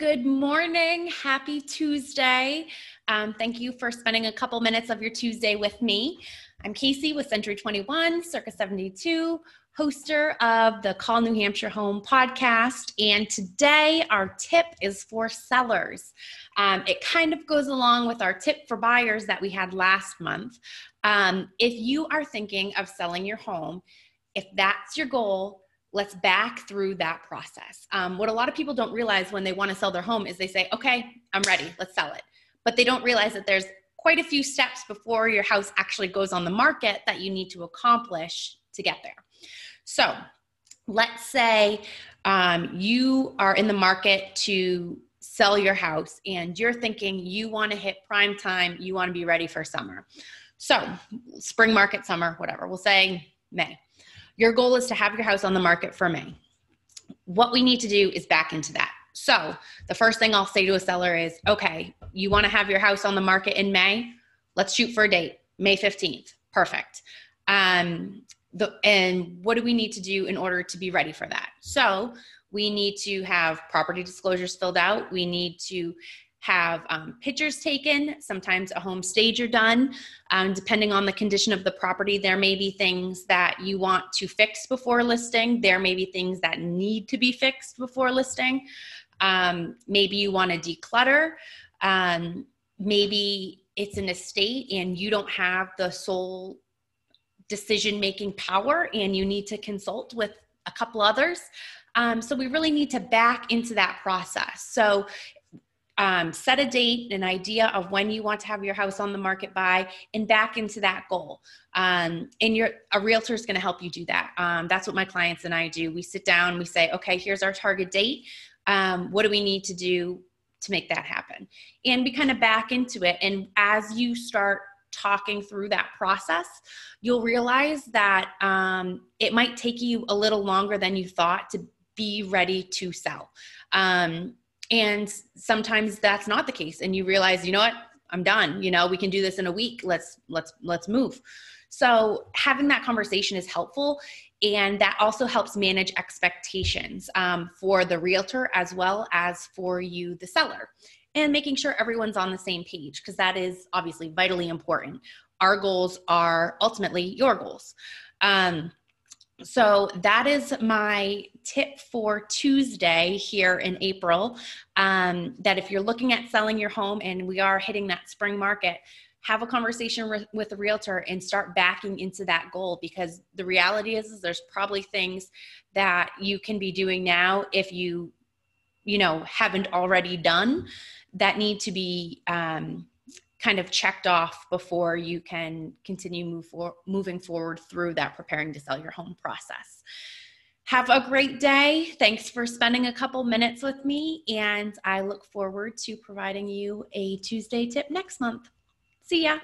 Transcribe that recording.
Good morning. Happy Tuesday. Um, thank you for spending a couple minutes of your Tuesday with me. I'm Casey with Century 21, Circa 72, hoster of the Call New Hampshire Home podcast. And today, our tip is for sellers. Um, it kind of goes along with our tip for buyers that we had last month. Um, if you are thinking of selling your home, if that's your goal, let's back through that process. Um, what a lot of people don't realize when they want to sell their home is they say, okay, I'm ready, let's sell it. But they don't realize that there's quite a few steps before your house actually goes on the market that you need to accomplish to get there. So let's say um, you are in the market to sell your house and you're thinking you want to hit prime time, you want to be ready for summer. So, spring market, summer, whatever, we'll say May. Your goal is to have your house on the market for May. What we need to do is back into that. So, the first thing I'll say to a seller is okay, you want to have your house on the market in May? Let's shoot for a date, May 15th. Perfect. Um, the, and what do we need to do in order to be ready for that? So, we need to have property disclosures filled out. We need to have um, pictures taken, sometimes a home stager done. Um, depending on the condition of the property, there may be things that you want to fix before listing. There may be things that need to be fixed before listing. Um, maybe you want to declutter. Um, maybe it's an estate and you don't have the sole decision making power and you need to consult with a couple others. Um, so we really need to back into that process. So um, set a date, an idea of when you want to have your house on the market by, and back into that goal. Um, and your a realtor is going to help you do that. Um, that's what my clients and I do. We sit down, we say, okay, here's our target date. Um, what do we need to do to make that happen? And we kind of back into it. And as you start talking through that process, you'll realize that um, it might take you a little longer than you thought to be ready to sell. Um, and sometimes that's not the case. And you realize you know what? I'm done. You know we can do this in a week. Let's let's let's move. So having that conversation is helpful. And that also helps manage expectations um, for the realtor as well as for you the seller and making sure everyone's on the same page because that is obviously vitally important. Our goals are ultimately your goals. Um, so that is my tip for Tuesday here in April. Um, that if you're looking at selling your home and we are hitting that spring market, have a conversation with, with a realtor and start backing into that goal because the reality is, is there's probably things that you can be doing now if you you know haven't already done that need to be um, kind of checked off before you can continue move for, moving forward through that preparing to sell your home process. Have a great day. Thanks for spending a couple minutes with me, and I look forward to providing you a Tuesday tip next month. See ya.